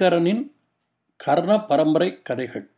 ஐங்கரனின் கர்ண பரம்பரை கதைகள்.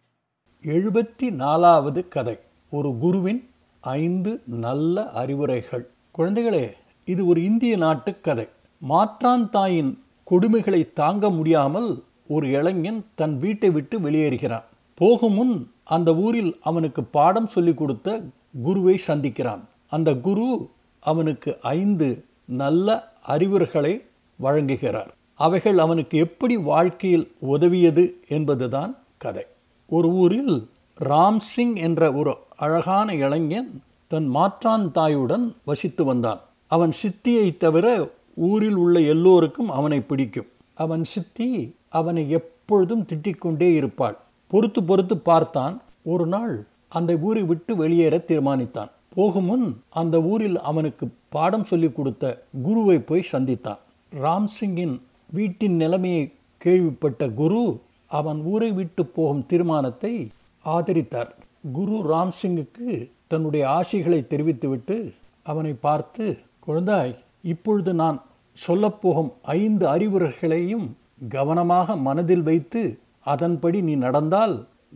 எழுபத்தி நாலாவது கதை. ஒரு குருவின் ஐந்து நல்ல அறிவுரைகள். குழந்தைகளே இது ஒரு இந்திய நாட்டு கதை. மாற்றான் தாயின் கொடுமைகளை தாங்க முடியாமல் ஒரு இளைஞன் தன் வீட்டை விட்டு வெளியேறுகிறான். போகும் முன் அந்த ஊரில் அவனுக்கு பாடம் சொல்லிக் கொடுத்த குருவை சந்திக்கிறான். அந்த குரு அவனுக்கு ஐந்து நல்ல அறிவுரைகளை வழங்குகிறார். அவைகள் அவனுக்கு எப்படி வாழ்க்கையில் உதவியது என்பதுதான் கதை. ஒரு ஊரில் ராம்சிங் என்ற ஒரு அழகான இளைஞன் தன் மாற்றான் தாயுடன் வசித்து வந்தான். அவன் சித்தியை தவிர ஊரில் உள்ள எல்லோருக்கும் அவனை பிடிக்கும். அவன் சித்தி அவனை எப்பொழுதும் திட்டிக்கொண்டே இருப்பாள். பொறுத்து பொறுத்து பார்த்தான். ஒரு நாள் அந்த ஊரை விட்டு வெளியேற தீர்மானித்தான். போகும் முன் அந்த ஊரில் அவனுக்கு பாடம் சொல்லிக் கொடுத்த குருவை போய் சந்தித்தான். ராம்சிங்கின் வீட்டின் நிலைமையை கேள்விப்பட்ட குரு அவன் ஊரை விட்டு போகும் தீர்மானத்தை ஆதரித்தார். குரு ராம்சிங்குக்கு தன்னுடைய ஆசைகளை தெரிவித்துவிட்டு அவனை பார்த்து குழந்தாய் இப்பொழுது நான் சொல்லப்போகும் ஐந்து அறிவுரைகளையும் கவனமாக மனதில் வைத்து அதன்படி நீ நடந்தால்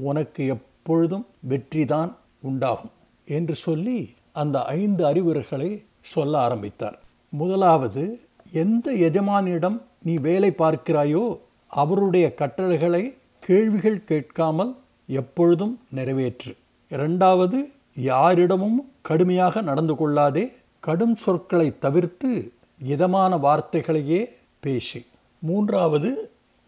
உனக்கு எப்பொழுதும் வெற்றிதான் உண்டாகும் என்று சொல்லி அந்த ஐந்து அறிவுரைகளை சொல்ல ஆரம்பித்தார். முதலாவது எந்த எஜமானிடம் நீ வேலை பார்க்கிறாயோ அவருடைய கட்டளைகளை கேள்விகள் கேட்காமல் எப்பொழுதும் நிறைவேற்று. இரண்டாவது யாரிடமும் கடுமையாக நடந்து கொள்ளாதே கடும் சொற்களை தவிர்த்து இதமான வார்த்தைகளையே பேசி. மூன்றாவது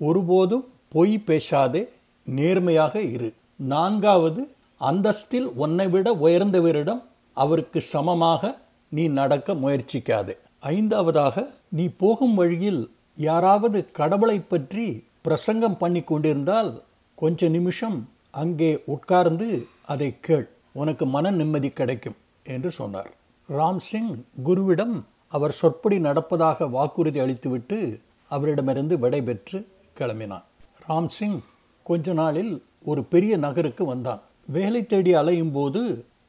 ஒருபோதும் பொய் பேசாதே நேர்மையாக இரு. நான்காவது அந்தஸ்தில் உன்னை விட உயர்ந்தவரிடம் அவருக்கு சமமாக நீ நடக்க முயற்சிக்காதே. ஐந்தாவதாக நீ போகும் வழியில் யாராவது கடவுளை பற்றி பிரசங்கம் பண்ணி கொண்டிருந்தால் கொஞ்ச நிமிஷம் அங்கே உட்கார்ந்து அதை கேள். உனக்கு மன நிம்மதி கிடைக்கும் என்று சொன்னார். ராம்சிங் குருவிடம் அவர் சொற்படி நடப்பதாக வாக்குறுதி அளித்துவிட்டு அவரிடமிருந்து விடைபெற்று கிளம்பினான் ராம்சிங் கொஞ்ச நாளில் ஒரு பெரிய நகருக்கு வந்தான். வேலை தேடி அலையும் போது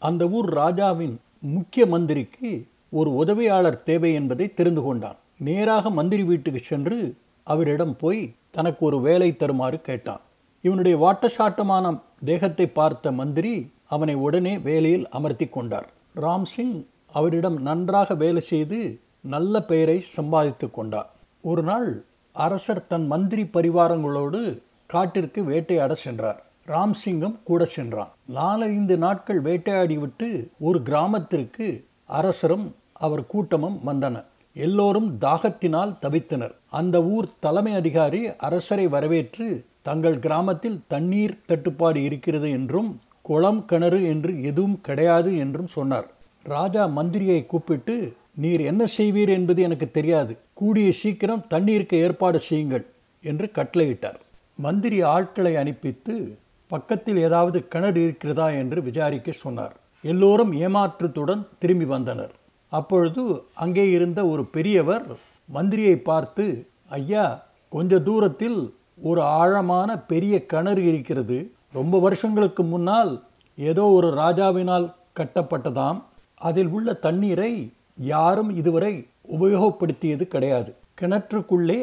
அந்த ஊர் ராஜாவின் முக்கிய மந்திரிக்கு ஒரு உதவியாளர் தேவை என்பதை தெரிந்து கொண்டான். நேராக மந்திரி வீட்டுக்கு சென்று அவரிடம் போய் தனக்கு ஒரு வேலை தருமாறு கேட்டான். இவனுடைய வாட்டசாட்டமான தேகத்தை பார்த்த மந்திரி அவனை உடனே வேலையில் அமர்த்தி கொண்டார். ராம்சிங் அவரிடம் நன்றாக வேலை செய்து நல்ல பெயரை சம்பாதித்து கொண்டார். ஒரு நாள் அரசர் தன் மந்திரி பரிவாரங்களோடு காட்டிற்கு வேட்டையாட சென்றார். ராம்சிங்கும் கூட சென்றான். நாலஞ்சு நாட்கள் வேட்டையாடிவிட்டு ஒரு கிராமத்திற்கு அரசரும் அவர் கூட்டமும் வந்தன எல்லோரும் தாகத்தினால் தவித்தனர். அந்த ஊர் தலைமை அதிகாரி அரசரை வரவேற்று தங்கள் கிராமத்தில் தண்ணீர் தட்டுப்பாடு இருக்கிறது என்றும் குளம் கிணறு என்று எதுவும் கிடையாது என்றும் சொன்னார். ராஜா மந்திரியை கூப்பிட்டு நீர் என்ன செய்வீர் என்பது எனக்கு தெரியாது. கூடிய சீக்கிரம் தண்ணீருக்கு ஏற்பாடு செய்யுங்கள் என்று கட்டளையிட்டார். மந்திரி ஆட்களை அனுப்பித்து பக்கத்தில் ஏதாவது கிணறு இருக்கிறதா? என்று விசாரிக்க சொன்னார். எல்லோரும் ஏமாற்றத்துடன் திரும்பி வந்தனர். அப்பொழுது அங்கே இருந்த ஒரு பெரியவர் மந்திரியை பார்த்து ஐயா கொஞ்ச தூரத்தில் ஒரு ஆழமான பெரிய கிணறு இருக்கிறது. ரொம்ப வருஷங்களுக்கு முன்னால் ஏதோ ஒரு ராஜாவினால் கட்டப்பட்டதாம். அதில் உள்ள தண்ணீரை யாரும் இதுவரை உபயோகப்படுத்தியது கிடையாது. கிணற்றுக்குள்ளே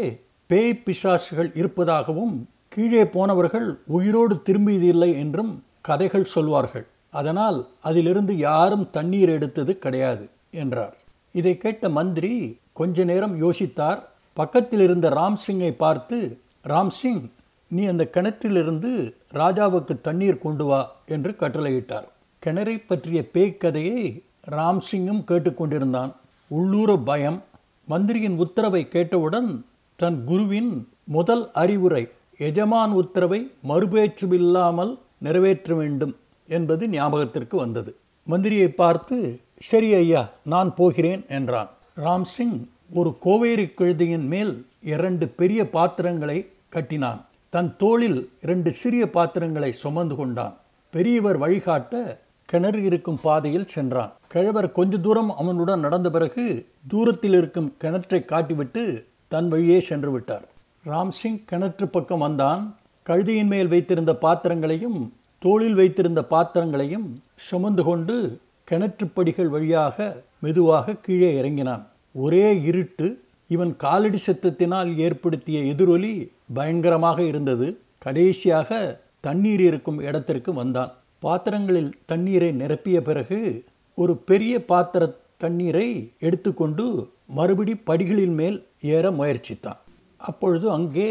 பேய் பிசாசுகள் இருப்பதாகவும் கீழே போனவர்கள் உயிரோடு திரும்பியதில்லை என்றும் கதைகள் சொல்வார்கள். அதனால் அதிலிருந்து யாரும் தண்ணீர் எடுத்தது கிடையாது. என்றார். இதை கேட்ட மந்திரி கொஞ்ச நேரம் யோசித்தார். பக்கத்தில் இருந்த ராம்சிங்கை பார்த்து ராம்சிங் நீ அந்த கிணற்றிலிருந்து ராஜாவுக்கு தண்ணீர் கொண்டு வா என்று கட்டளையிட்டார். கிணறை பற்றிய பேய்க்கதையை ராம்சிங்கும் கேட்டுக்கொண்டிருந்தான் உள்ளூர பயம். மந்திரியின் உத்தரவை கேட்டவுடன் தன் குருவின் முதல் அறிவுரை எஜமான் உத்தரவை மறுபேச்சுமில்லாமல் நிறைவேற்ற வேண்டும் என்பது ஞாபகத்திற்கு வந்தது. மந்திரியை பார்த்து சரி ஐயா நான் போகிறேன் என்றான். ராம்சிங் ஒரு கோவேரி கழுதையின் மேல் இரண்டு பெரிய பாத்திரங்களை கட்டினான். தன் தோளில் இரண்டு சிறிய பாத்திரங்களை சுமந்து கொண்டான். பெரியவர் வழிகாட்ட கிணறு இருக்கும் பாதையில் சென்றான். கிழவர் கொஞ்ச தூரம் அவனுடன் நடந்த பிறகு தூரத்தில் இருக்கும் கிணற்றை காட்டிவிட்டு தன் வழியே சென்று விட்டார். ராம்சிங் கிணற்று பக்கம் வந்தான். கழுதியின் மேல் வைத்திருந்த பாத்திரங்களையும் தோளில் வைத்திருந்த பாத்திரங்களையும் சுமந்து கொண்டு கிணற்றுப்படிகள் வழியாக மெதுவாக கீழே இறங்கினான். ஒரே இருட்டு இவன் காலடி சத்தத்தினால் ஏற்படுத்திய எதிரொலி பயங்கரமாக இருந்தது. கடைசியாக தண்ணீர் இருக்கும் இடத்திற்கு வந்தான். பாத்திரங்களில் தண்ணீரை நிரப்பிய பிறகு ஒரு பெரிய பாத்திர தண்ணீரை எடுத்துக்கொண்டு மறுபடி படிகளின் மேல் ஏற முயற்சித்தான். அப்பொழுது அங்கே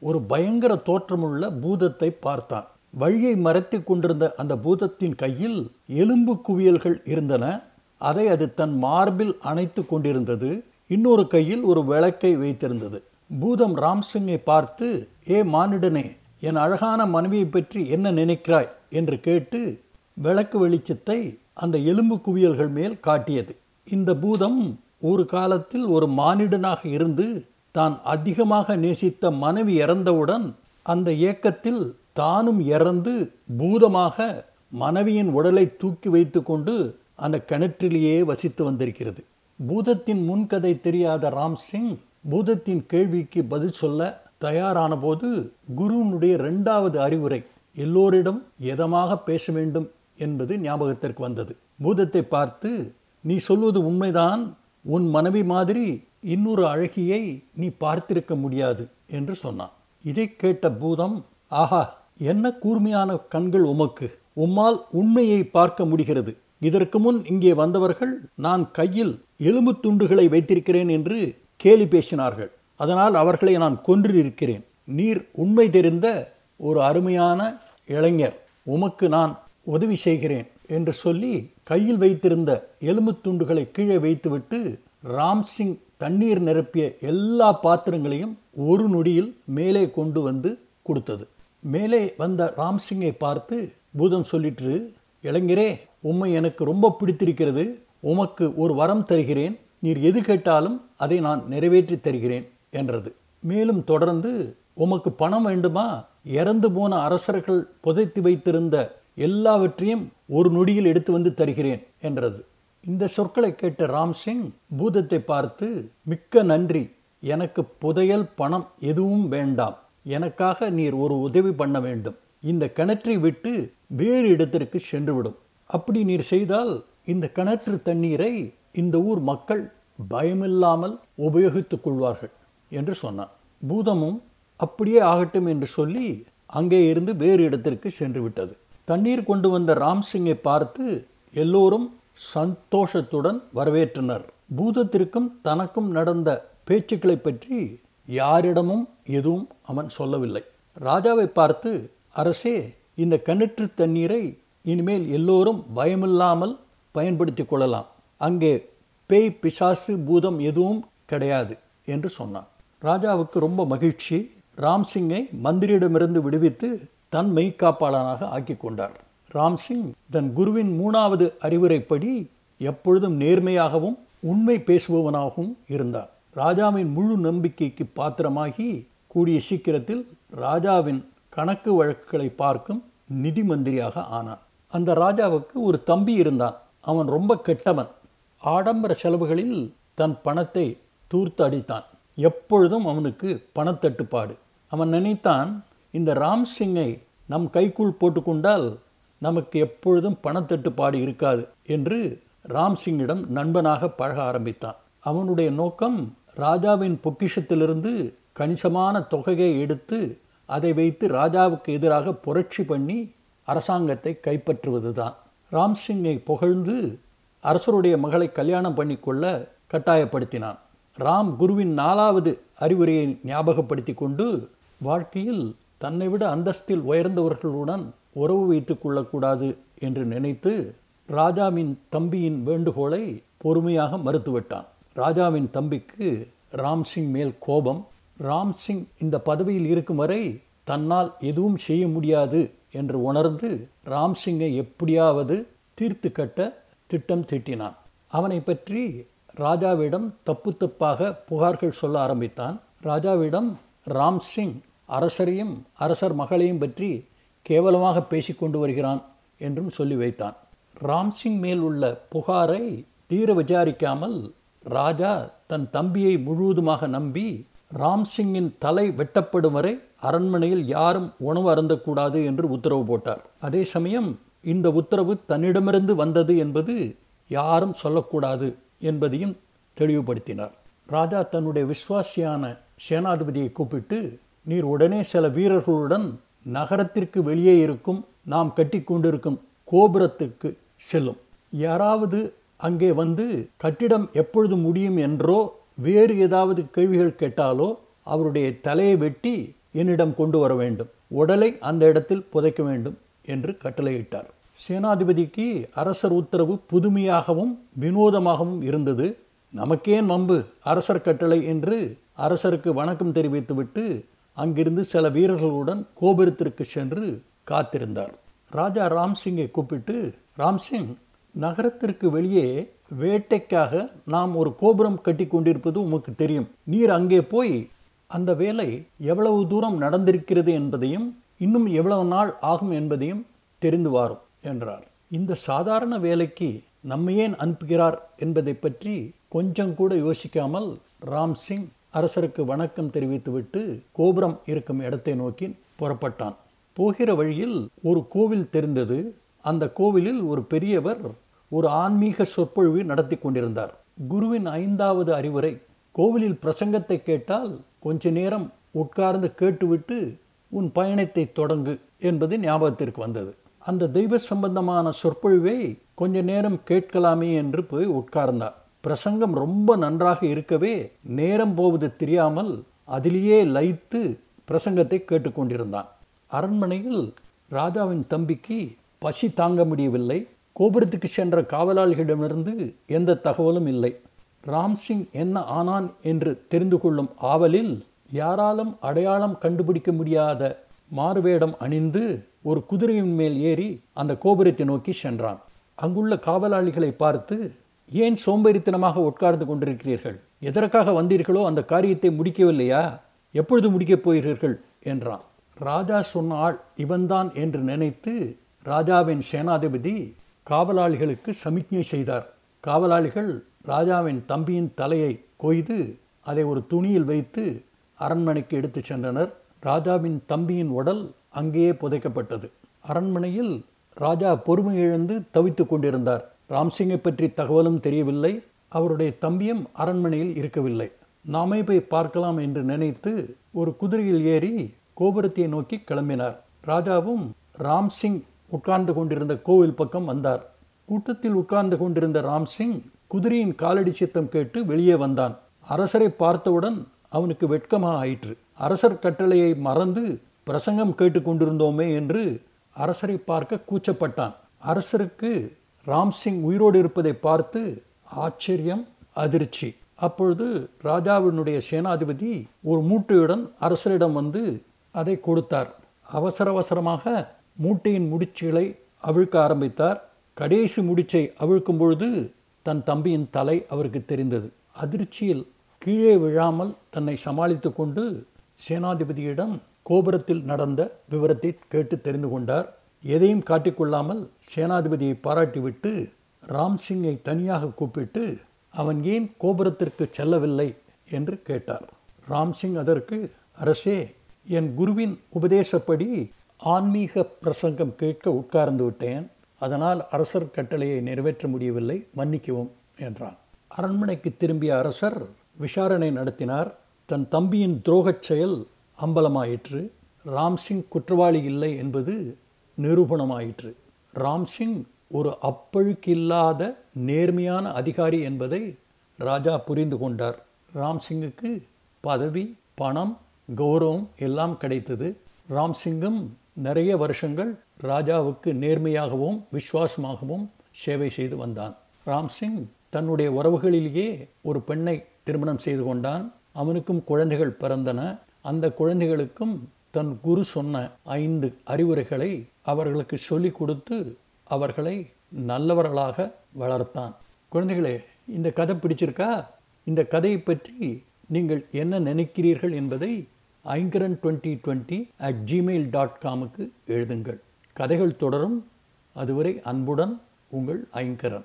ஒரு பயங்கர தோற்றமுள்ள பூதத்தை பார்த்தான். வழியை மறைத்து கொண்டிருந்த அந்த பூதத்தின் கையில் எலும்பு குவியல்கள் இருந்தன. அதை அது தன் மார்பில் அணைத்து கொண்டிருந்தது. இன்னொரு கையில் ஒரு விளக்கை வைத்திருந்தது. பூதம் ராம்சிங்கை பார்த்து ஏ மானிடனே என் அழகான மனைவியை பற்றி என்ன நினைக்கிறாய்? என்று கேட்டு விளக்கு வெளிச்சத்தை அந்த எலும்பு குவியல்கள் மேல் காட்டியது. இந்த பூதம் ஒரு காலத்தில் ஒரு மானிடனாக இருந்து தான் அதிகமாக நேசித்த மனைவி இறந்தவுடன் அந்த ஏக்கத்தில் தானும் இறந்து பூதமாக மனைவியின் உடலை தூக்கி வைத்து கொண்டு அந்த கிணற்றிலேயே வசித்து வந்திருக்கிறது. பூதத்தின் முன்கதை தெரியாத ராம்சிங் பூதத்தின் கேள்விக்கு பதில் சொல்ல தயாரான போது குருவினுடைய இரண்டாவது அறிவுரை எல்லோரிடம் எதமாக பேச வேண்டும் என்பது ஞாபகத்திற்கு வந்தது. பூதத்தை பார்த்து நீ சொல்வது உண்மைதான். உன் மனைவி மாதிரி இன்னொரு அழகியை நீ பார்த்திருக்க முடியாது என்று சொன்னான். இதை கேட்ட பூதம் ஆஹா என்ன கூர்மையான கண்கள் உமக்கு? உம்மால் உண்மையை பார்க்க முடிகிறது. இதற்கு முன் இங்கே வந்தவர்கள் நான் கையில் எலும்பு துண்டுகளை வைத்திருக்கிறேன் என்று கேலி பேசினார்கள். அதனால் அவர்களை நான் கொன்றிருக்கிறேன். நீர் உண்மை தெரிந்த ஒரு அருமையான இளைஞர் உமக்கு நான் உதவி செய்கிறேன் என்று சொல்லி கையில் வைத்திருந்த எலும்பு துண்டுகளை கீழே வைத்துவிட்டு ராம்சிங் தண்ணீர் நிரப்பிய எல்லா பாத்திரங்களையும் ஒரு நொடியில் மேலே கொண்டு வந்து கொடுத்தது. மேலே வந்த ராம்சிங்கை பார்த்து பூதம் சொல்லிற்று இளைஞரே உம்மை எனக்கு ரொம்ப பிடித்திருக்கிறது. உமக்கு ஒரு வரம் தருகிறேன். நீர் எது கேட்டாலும் அதை நான் நிறைவேற்றி தருகிறேன் என்றது. மேலும் தொடர்ந்து உமக்கு பணம் வேண்டுமா? இறந்து போன அரசர்கள் புதைத்து வைத்திருந்த எல்லாவற்றையும் ஒரு நொடியில் எடுத்து வந்து தருகிறேன் என்றது. இந்த சொற்களை கேட்ட ராம்சிங் பூதத்தை பார்த்து மிக்க நன்றி. எனக்கு புதையல் பணம் எதுவும் வேண்டாம். எனக்காக நீர் ஒரு உதவி பண்ண வேண்டும். இந்த கிணற்றை விட்டு வேறு இடத்திற்கு சென்றுவிடும். அப்படி நீர் செய்தால் இந்த கிணற்று தண்ணீரை இந்த ஊர் மக்கள் பயமில்லாமல் உபயோகித்துக் கொள்வார்கள் என்று சொன்னான். பூதமும் அப்படியே ஆகட்டும் என்று சொல்லி அங்கே இருந்து வேறு இடத்திற்கு சென்று விட்டது தண்ணீர் கொண்டு வந்த ராம்சிங்கை பார்த்து எல்லோரும் சந்தோஷத்துடன் வரவேற்றனர். பூதத்திற்கும் தனக்கும் நடந்த பேச்சுக்களை பற்றி யாரிடமும் எதுவும் அவன் சொல்லவில்லை. ராஜாவை பார்த்து அரசே இந்த கிணற்று தண்ணீரை இனிமேல் எல்லோரும் பயமில்லாமல் பயன்படுத்தி கொள்ளலாம். அங்கே பேய் பிசாசு பூதம் எதுவும் கிடையாது என்று சொன்னான். ராஜாவுக்கு ரொம்ப மகிழ்ச்சி. ராம்சிங்கை மந்திரியிடமிருந்து விடுவித்து தன் மெய்காப்பாளனாக ஆக்கி கொண்டார் ராம்சிங் தன் குருவின் மூணாவது அறிவுரைப்படி எப்பொழுதும் நேர்மையாகவும் உண்மை பேசுபவனாகவும் இருந்தார் ராஜாவின் முழு நம்பிக்கைக்கு பாத்திரமாகி கூடிய சீக்கிரத்தில் ராஜாவின் கணக்கு வழக்குகளை பார்க்கும் நிதி மந்திரியாக ஆனான். அந்த ராஜாவுக்கு ஒரு தம்பி இருந்தான். அவன் ரொம்ப கெட்டவன். ஆடம்பர செலவுகளில் தன் பணத்தை தூர்த்து அடித்தான். எப்பொழுதும் அவனுக்கு பணத்தட்டுப்பாடு. அவன் நினைத்தான் இந்த ராம்சிங்கை நம் கைக்குள் போட்டுக்கொண்டால் நமக்கு எப்பொழுதும் பணத்தட்டுப்பாடு இருக்காது என்று ராம்சிங்கிடம் நண்பனாக பழக ஆரம்பித்தான். அவனுடைய நோக்கம் ராஜாவின் பொக்கிஷத்திலிருந்து கணிசமான தொகையை எடுத்து அதை வைத்து ராஜாவுக்கு எதிராக புரட்சி பண்ணி அரசாங்கத்தை கைப்பற்றுவதுதான். ராம்சிங்கை புகழ்ந்து அரசருடைய மகளை கல்யாணம் பண்ணிக்கொள்ள கட்டாயப்படுத்தினான். ராம் குருவின் நாலாவது அறிவுரையை ஞாபகப்படுத்தி கொண்டு வாழ்க்கையில் தன்னை விட அந்தஸ்தில் உயர்ந்தவர்களுடன் உறவு வைத்துக் கொள்ளக்கூடாது என்று நினைத்து ராஜாவின் தம்பியின் வேண்டுகோளை பொறுமையாக மறுத்துவிட்டான். ராஜாவின் தம்பிக்கு ராம்சிங் மேல் கோபம். ராம்சிங் இந்த பதவியில் இருக்கும் வரை தன்னால் எதுவும் செய்ய முடியாது என்று உணர்ந்து ராம்சிங்கை எப்படியாவது தீர்த்து கட்ட திட்டம் தீட்டினான். அவனை பற்றி ராஜாவிடம் தப்பு தப்பாக புகார்கள் சொல்ல ஆரம்பித்தான். ராஜாவிடம் ராம்சிங் அரசரையும் அரசர் மகளையும் பற்றி கேவலமாக பேசிக்கொண்டு வருகிறான் என்றும் சொல்லி வைத்தான். ராம்சிங் மேல் உள்ள புகாரை தீர விசாரிக்காமல் ராஜா தன் தம்பியை முழுவதுமாக நம்பி ராம்சிங்கின் தலை வெட்டப்படும் வரை அரண்மனையில் யாரும் உணவு அருந்தக்கூடாது என்று உத்தரவு போட்டார். அதே சமயம் இந்த உத்தரவு தன்னிடமிருந்து வந்தது என்பது யாரும் சொல்லக்கூடாது என்பதையும் தெளிவுபடுத்தினார். ராஜா தன்னுடைய விசுவாசியான சேனாதிபதியை கூப்பிட்டு நீர் உடனே சில வீரர்களுடன் நகரத்திற்கு வெளியே இருக்கும் நாம் கட்டி கொண்டிருக்கும் கோபுரத்துக்கு செல்லும். யாராவது அங்கே வந்து கட்டிடம் எப்பொழுது முடியும் என்றோ வேறு ஏதாவது கேள்விகள் கேட்டாலோ அவருடைய தலையை வெட்டி என்னிடம் கொண்டு வர வேண்டும். உடலை அந்த இடத்தில் புதைக்க வேண்டும் என்று கட்டளையிட்டார். சேனாதிபதிக்கு அரசர் உத்தரவு புதுமையாகவும் வினோதமாகவும் இருந்தது. நமக்கேன் வம்பு அரசர் கட்டளை என்று அரசருக்கு வணக்கம் தெரிவித்துவிட்டு அங்கிருந்து சில வீரர்களுடன் கோபுரத்திற்கு சென்று காத்திருந்தார். ராஜா ராம்சிங்கை கூப்பிட்டு ராம்சிங் நகரத்திற்கு வெளியே வேட்டைக்காக நாம் ஒரு கோபுரம் கட்டி கொண்டிருப்பது உமக்கு தெரியும். நீர் அங்கே போய் அந்த வேலை எவ்வளவு தூரம் நடந்திருக்கிறது என்பதையும் இன்னும் எவ்வளவு நாள் ஆகும் என்பதையும் தெரிந்து வாரும் என்றார். இந்த சாதாரண வேலைக்கு நம்ம ஏன் அனுப்புகிறார் என்பதை பற்றி கொஞ்சம் கூட யோசிக்காமல் ராம்சிங் அரசருக்கு வணக்கம் தெரிவித்துவிட்டு கோபுரம் இருக்கும் இடத்தை நோக்கி புறப்பட்டான். போகிற வழியில் ஒரு கோவில் தெரிந்தது. அந்த கோவிலில் ஒரு பெரியவர் ஒரு ஆன்மீக சொற்பொழிவு நடத்தி கொண்டிருந்தார். குருவின் ஐந்தாவது அறிவுரை கோவிலில் பிரசங்கத்தை கேட்டால் கொஞ்ச நேரம் உட்கார்ந்து கேட்டுவிட்டு உன் பயணத்தை தொடங்கு என்பது ஞாபகத்திற்கு வந்தது. அந்த தெய்வ சம்பந்தமான சொற்பொழிவை கொஞ்ச நேரம் கேட்கலாமே என்று போய் உட்கார்ந்தார். பிரசங்கம் ரொம்ப நன்றாக இருக்கவே நேரம் போவது தெரியாமல் அதிலேயே லயித்து பிரசங்கத்தை கேட்டுக்கொண்டிருந்தான். அரண்மனையில் ராஜாவின் தம்பிக்கு பசி தாங்க முடியவில்லை. கோபுரத்துக்கு சென்ற காவலாளிகளிடமிருந்து எந்த தகவலும் இல்லை. ராம்சிங் என்ன ஆனான் என்று தெரிந்து கொள்ளும் ஆவலில் யாராலும் அடையாளம் கண்டுபிடிக்க முடியாத மாறுவேடம் அணிந்து ஒரு குதிரையின் மேல் ஏறி அந்த கோபுரத்தை நோக்கி சென்றான். அங்குள்ள காவலாளிகளை பார்த்து ஏன் சோம்பேறித்தனமாக உட்கார்ந்து கொண்டிருக்கிறீர்கள்? எதற்காக வந்தீர்களோ அந்த காரியத்தை முடிக்கவில்லையா? எப்பொழுது முடிக்கப் போகிறீர்கள்? என்றான். ராஜா சொன்னாள் இவன்தான் என்று நினைத்து ராஜாவின் சேனாதிபதி காவலாளிகளுக்கு சமிக்ஞை செய்தார். காவலாளிகள் ராஜாவின் தம்பியின் தலையை கொய்து அதை ஒரு துணியில் வைத்து அரண்மனைக்கு எடுத்துச் சென்றனர். ராஜாவின் தம்பியின் உடல் அங்கேயே புதைக்கப்பட்டது. அரண்மனையில் ராஜா பொறுமை இழந்து தவித்து கொண்டிருந்தார். ராம்சிங்கை பற்றி தகவலும் தெரியவில்லை. அவருடைய தம்பியும் அரண்மனையில் இருக்கவில்லை. நாமே போய் பார்க்கலாம் என்று நினைத்து ஒரு குதிரையில் ஏறி கோபுரத்தை நோக்கி கிளம்பினார். ராஜாவும் ராம்சிங் உட்கார்ந்து கொண்டிருந்த கோவில் பக்கம் வந்தார். கூட்டத்தில் உட்கார்ந்து கொண்டிருந்த ராம்சிங் குதிரையின் காலடி சித்தம் கேட்டு வெளியே வந்தான். அரசரை பார்த்தவுடன் அவனுக்கு வெட்கமாக ஆயிற்று. அரசர் கட்டளையை மறந்து பிரசங்கம் கேட்டுக்கொண்டிருந்தோமே என்று அரசரை பார்க்க கூச்சப்பட்டான். அரசருக்கு ராம்சிங் உயிரோடு இருப்பதை பார்த்து ஆச்சரியம் அதிர்ச்சி. அப்பொழுது ராஜாவினுடைய சேனாதிபதி ஒரு மூட்டையுடன் அரசரிடம் வந்து அதை கொடுத்தார். அவசர அவசரமாக மூட்டையின் முடிச்சுகளை அவிழ்க்க ஆரம்பித்தார். கடைசி முடிச்சை அவிழ்க்கும் பொழுது தன் தம்பியின் தலை அவருக்கு தெரிந்தது. அதிர்ச்சியில் கீழே விழாமல் தன்னை சமாளித்து கொண்டு சேனாதிபதியிடம் கோபுரத்தில் நடந்த விவரத்தை கேட்டு தெரிந்து கொண்டார். எதையும் காட்டிக்கொள்ளாமல் சேனாதிபதியை பாராட்டிவிட்டு ராம்சிங்கை தனியாக கூப்பிட்டு அவன் ஏன் கோபுரத்திற்கு செல்லவில்லை? என்று கேட்டார். ராம்சிங் அதற்கு அரசே என் குருவின் உபதேசப்படி ஆன்மீக பிரசங்கம் கேட்க உட்கார்ந்து விட்டேன். அதனால் அரசர் கட்டளையை நிறைவேற்ற முடியவில்லை. மன்னிக்கவும் என்றான். அரண்மனைக்கு திரும்பிய அரசர் விசாரணை நடத்தினார். தன் தம்பியின் துரோகச் செயல் அம்பலமாயிற்று. ராம்சிங் குற்றவாளி இல்லை என்பது நிரூபணமாயிற்று. ராம்சிங் ஒரு அப்பழுக்கில்லாத நேர்மையான அதிகாரி என்பதை ராஜா புரிந்து கொண்டார். ராம்சிங்குக்கு பதவி பணம் கௌரவம் எல்லாம் கிடைத்தது. ராம்சிங்கும் நிறைய வருஷங்கள் ராஜாவுக்கு நேர்மையாகவும் விசுவாசமாகவும் சேவை செய்து வந்தான். ராம்சிங் தன்னுடைய உறவுகளிலேயே ஒரு பெண்ணை திருமணம் செய்து கொண்டான். அவனுக்கும் குழந்தைகள் பிறந்தன. அந்த குழந்தைகளுக்கும் தன் குரு சொன்ன ஐந்து அறிவுரைகளை அவர்களுக்கு சொல்லிக் கொடுத்து அவர்களை நல்லவர்களாக வளர்த்தான். குழந்தைகளே இந்த கதை பிடிச்சிருக்கா? இந்த கதையை பற்றி நீங்கள் என்ன நினைக்கிறீர்கள் என்பதை Aingaran twenty twenty at Gmail dot காமுக்கு எழுதுங்கள். கதைகள் தொடரும். அதுவரை அன்புடன் உங்கள் ஐங்கரன்.